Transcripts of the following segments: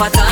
Can't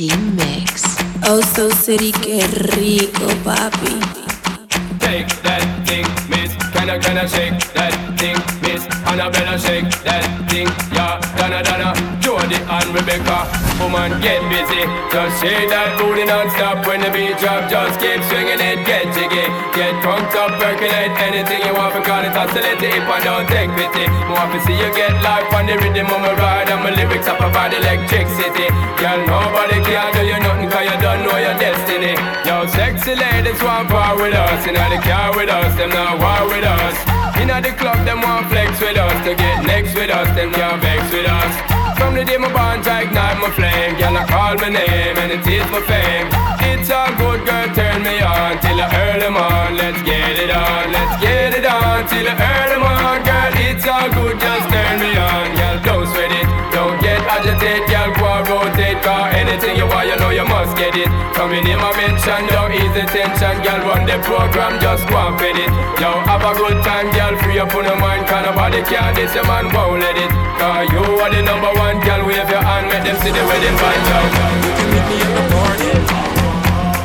City mix. Oh, Oso City, qué rico, papi. Shake that thing, miss. Can I, can I shake miss? Annabella shake that thing, yeah. Donna, Donna, Jody and Rebecca. Woman, get busy. Just shake that booty non-stop when the beat drop. Just keep swinging it, get jiggy. Get drunk up, percolate anything you want. Call it oscillate if I don't take pity. More to see you get life on the rhythm of my ride. And my lyrics up about electricity. Girl, nobody can do you nothing cause you don't know your destiny. Yo, sexy ladies want part with us. In the car with us, them not war with us. In the club, them want flex with us. To get next with us, them can't vex with us. From the day my bond, I ignite my flame. Girl, I call my name and it is my fame. It's all good, girl, turn me on till I earn them on. Let's get it on, let's get it on till I earn them on. Girl, it's all good, just turn me on. Girl, don't sweat it, don't get agitated. Anything you want, you know you must get it. Coming in my mention, don't ease the tension. Girl, run the program, just go and fit it. Yo, have a good time, girl, free up on your mind. Cause nobody can this, your man won't let it. Cause you are the number one, girl, wave your hand, make them see the wedding band. Yo. You can meet me at the party.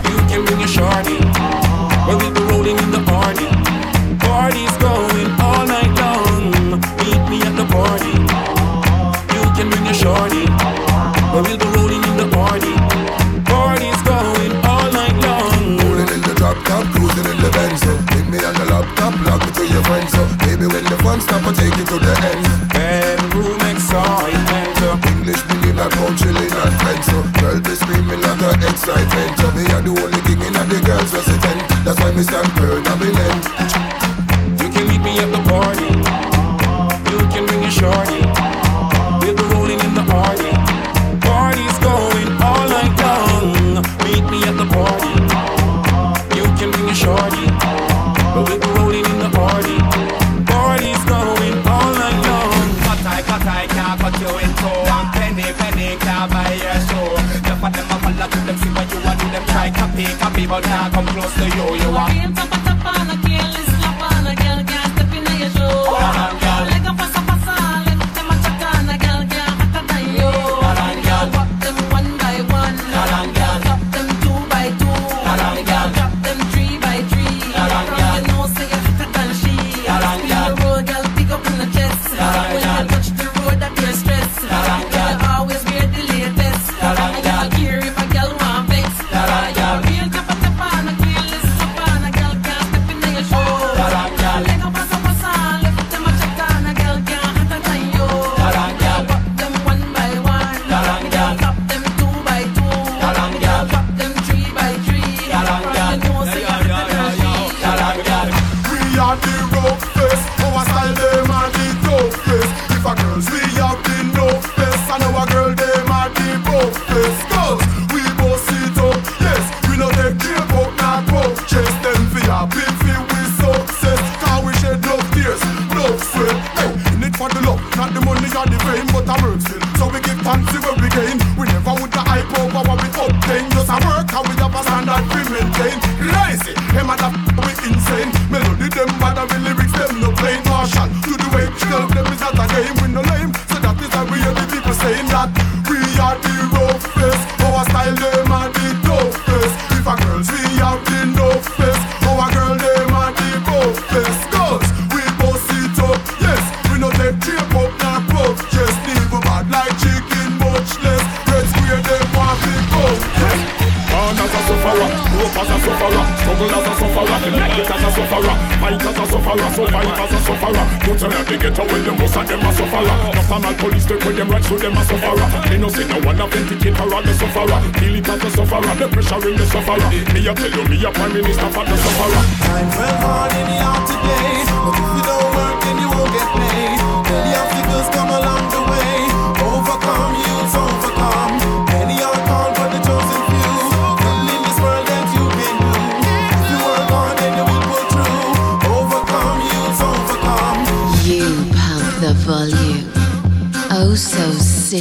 You can bring your shorty. Well, we'll on the. Saying that We are the road So them a sufferer. They no say no one a vindicate her the sufferer. Feel it at the sufferer. The pressure in the sufferer. Me a tell you, me a prime minister for the sufferer. Time fell hard in the heart today.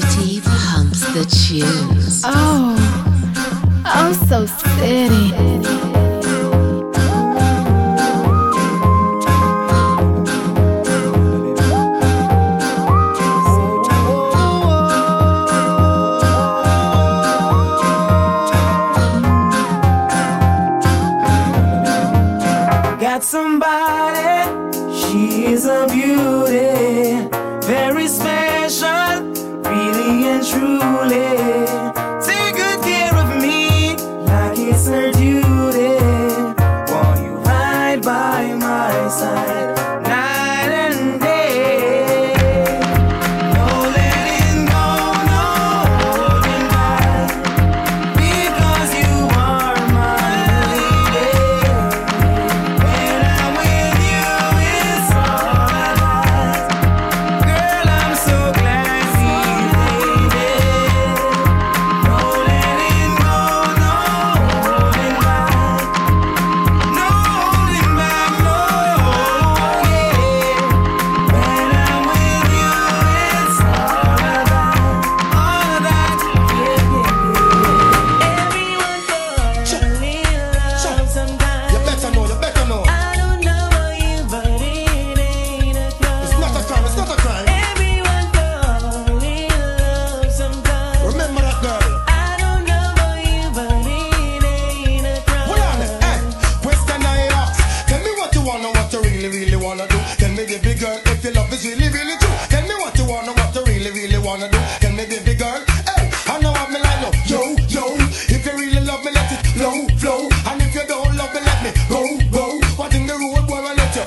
city pumps the tunes. Oh, I'm so city.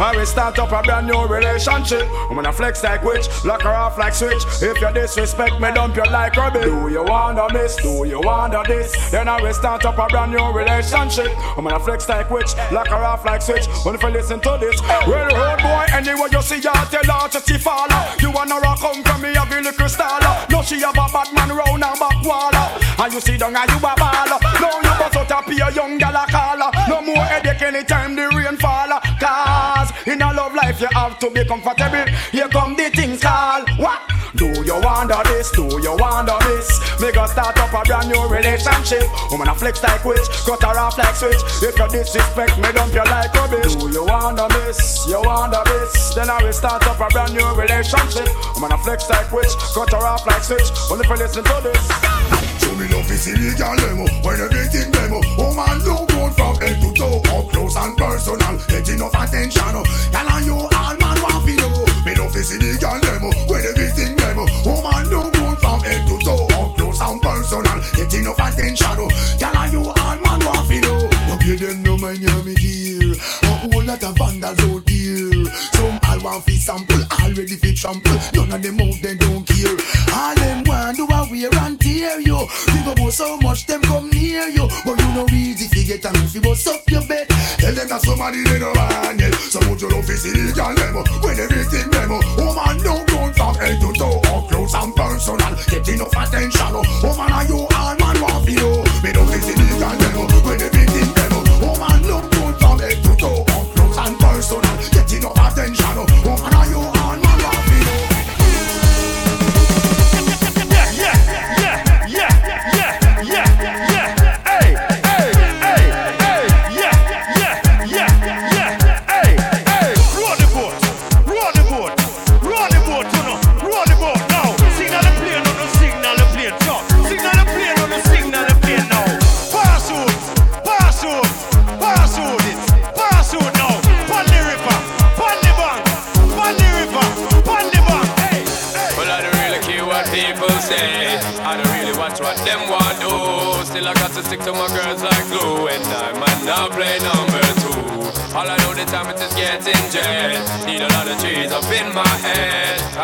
I will start up a brand new relationship. I'm gonna flex like witch, lock her off like switch. If you disrespect me, dump you like rubbish. Do you wanna miss? Do you wanna this? Then I will start up a brand new relationship. I'm gonna flex like witch, lock her off like switch. When if you listen to this, well, road boy, anyway you see her, tell her to see follow. You wanna rock home from me, have a little star. No, she have a bad man round her back wall. And you see down and you a ball. No, you bust out a young gal a call. No more headache anytime the rain fall. Cause in a love life you have to be comfortable. Here come the things call. What? Do you wonder this? Do you wonder this? Me go start up a brand new relationship. Woman a flex like witch, cut her off like switch. If you disrespect me, dump you like rubbish. Do you wonder this? You wonder this? Then I will start up a brand new relationship. Woman a flex like witch, cut her off like switch. Only for listen to this. Show me love is illegal demo When everything demo Oh man good from head to toe. Up close and personal Get enough attention. Girl and you all man want to know Me love is illegal demo When everything demo. Oh man look good from head to toe. Up close and personal Get enough attention. Girl and you all man want to know No pay them no Miami gear A whole lot of vandals out here. Some all want fi sample Already fi trample. None of them out they don't care. All them want do a wear and tear you. Think about so much them come near you. But you know easy fi get and you bust up your bed Tell them that somebody they no want yet So much you love is illegal demo When everything demo. Woman don't go from head to toe Up close and personal. Get enough attention oh. Woman are you all man? Want know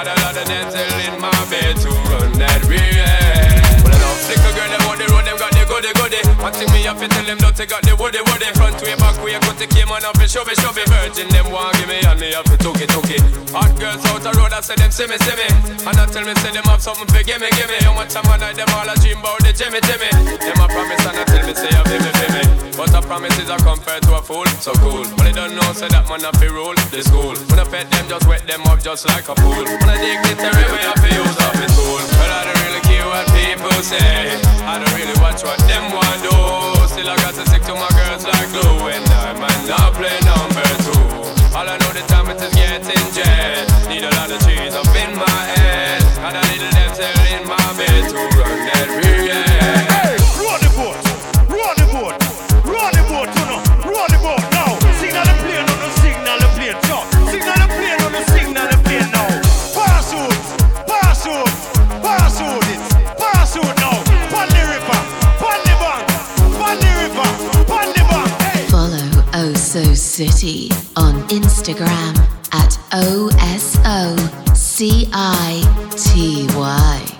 Got a lot of dental in my bed to run that real. Thing me have to tell them, don't they got the woody woody. Front way, back way, cut the came on up and show me, show me. Virgin, them want give me, and me have to took it, took it. Hot girls out the road, I say them see me, see me. And I tell me, say them have something for gimme, gimme. How much time I night, them all a dream about the Jimmy, Jimmy. Them a promise, and I tell me, say, a baby, baby. But a promise is a compared to a fool, so cool. But they don't know, say that man a fi rule the school. When I pet them, just wet them up just like a pool. When I dignitary way, I fi use up his tool. But I don't really care what people say. I don't really watch what them want do. Still I got to stick to my girls like glue. And I might not play number two. All I know the time it is getting jet. Need a lot of trees up in my head. Got a little dental Oso City on Instagram at O S O C I T Y.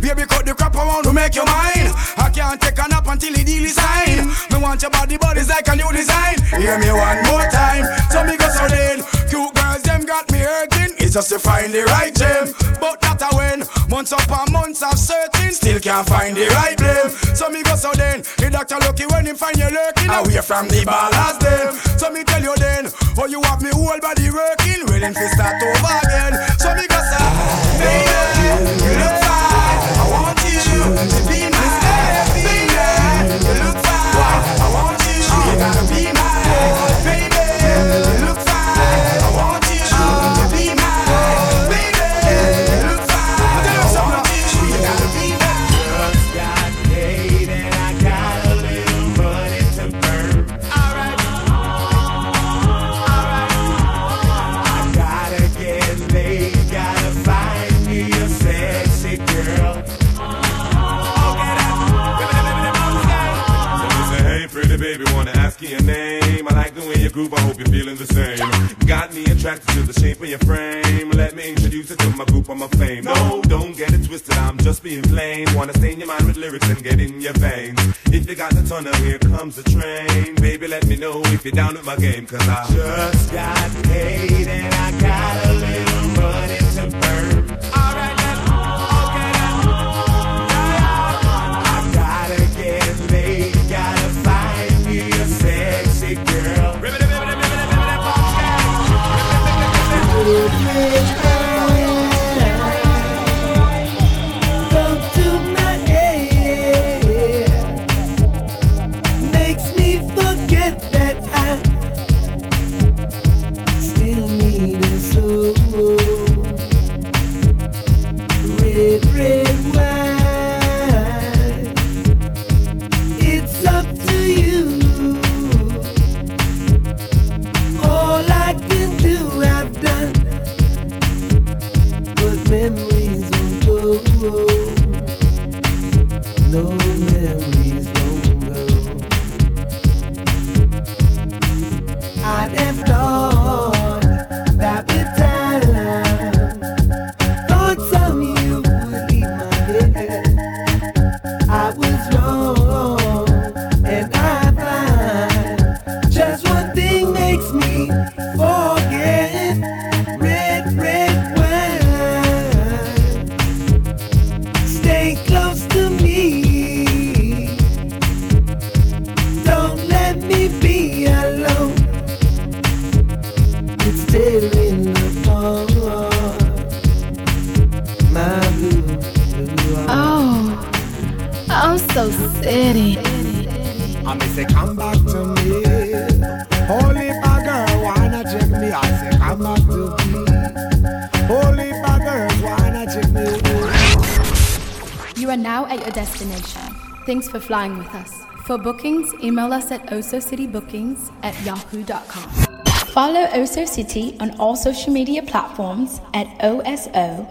Baby, cut the crap around to make you mine. I can't take a nap until the deal is signed. Me want your body, it's like a new design. Hear me one more time. So me go so then. Cute girls, them got me hurting. It's just to find the right gem. But that a when months upon months of searching, still can't find the right blame. So me go so then. The doctor lucky when him find you lurking away from the ballast them. So me tell you then, oh you have me whole body working, willing to start over again. Just being plain. Wanna stain your mind with lyrics and get in your veins. If you got the tunnel, here comes the train. Baby, let me know if you're down with my game, cause I Just got paid and I got a little money to burn. Oh, so city. I may say, come back to me. Holy bad girl, why not check me? I say, come back to me. Holy bad girl, why not check me? You are now at your destination. Thanks for flying with us. For bookings, email us at osocitybookings at yahoo.com. Follow Oso City on all social media platforms at OSOCITY.